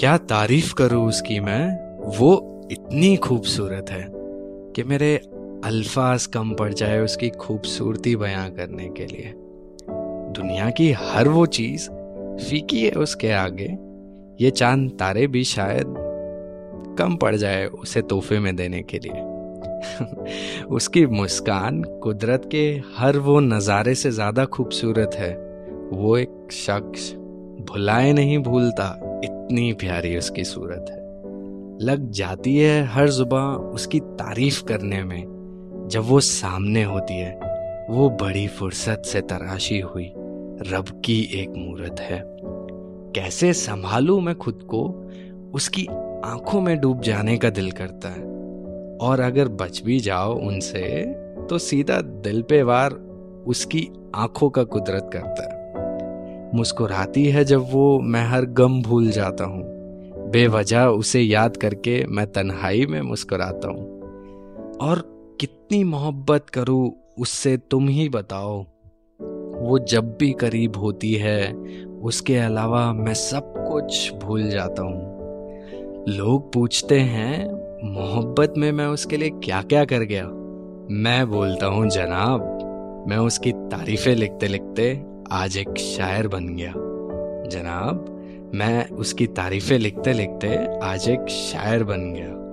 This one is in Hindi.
क्या तारीफ़ करूँ उसकी मैं? वो इतनी खूबसूरत है कि मेरे अल्फाज कम पड़ जाए उसकी खूबसूरती बयां करने के लिए। दुनिया की हर वो चीज़ फीकी है उसके आगे। ये चाँद तारे भी शायद कम पड़ जाए उसे तोहफे में देने के लिए। उसकी मुस्कान कुदरत के हर वो नज़ारे से ज़्यादा खूबसूरत है। वो एक शख्स भुलाए नहीं भूलता। इतनी प्यारी उसकी सूरत है। लग जाती है हर जुबा उसकी तारीफ़ करने में। जब वो सामने होती है, वो बड़ी फुर्सत से तराशी हुई, रब की एक मूरत है। कैसे संभालू मैं खुद को? उसकी आँखों में डूब जाने का दिल करता है। और अगर बच भी जाओ उनसे तो सीधा दिल पे वार उसकी आँखों का कुदरत करता है। मुस्कुराती है जब वो मैं हर गम भूल जाता हूँ। बेवजह उसे याद करके मैं तन्हाई में मुस्कुराता हूँ। और कितनी मोहब्बत करूँ, उससे तुम ही बताओ। वो जब भी करीब होती है, उसके अलावा मैं सब कुछ भूल जाता हूँ। लोग पूछते हैं, मोहब्बत में मैं उसके लिए क्या क्या कर गया? मैं बोलता हूँ, जनाब, मैं उसकी तारीफें लिखते लिखते आज एक शायर बन गया। जनाब, मैं उसकी तारीफें लिखते लिखते आज एक शायर बन गया।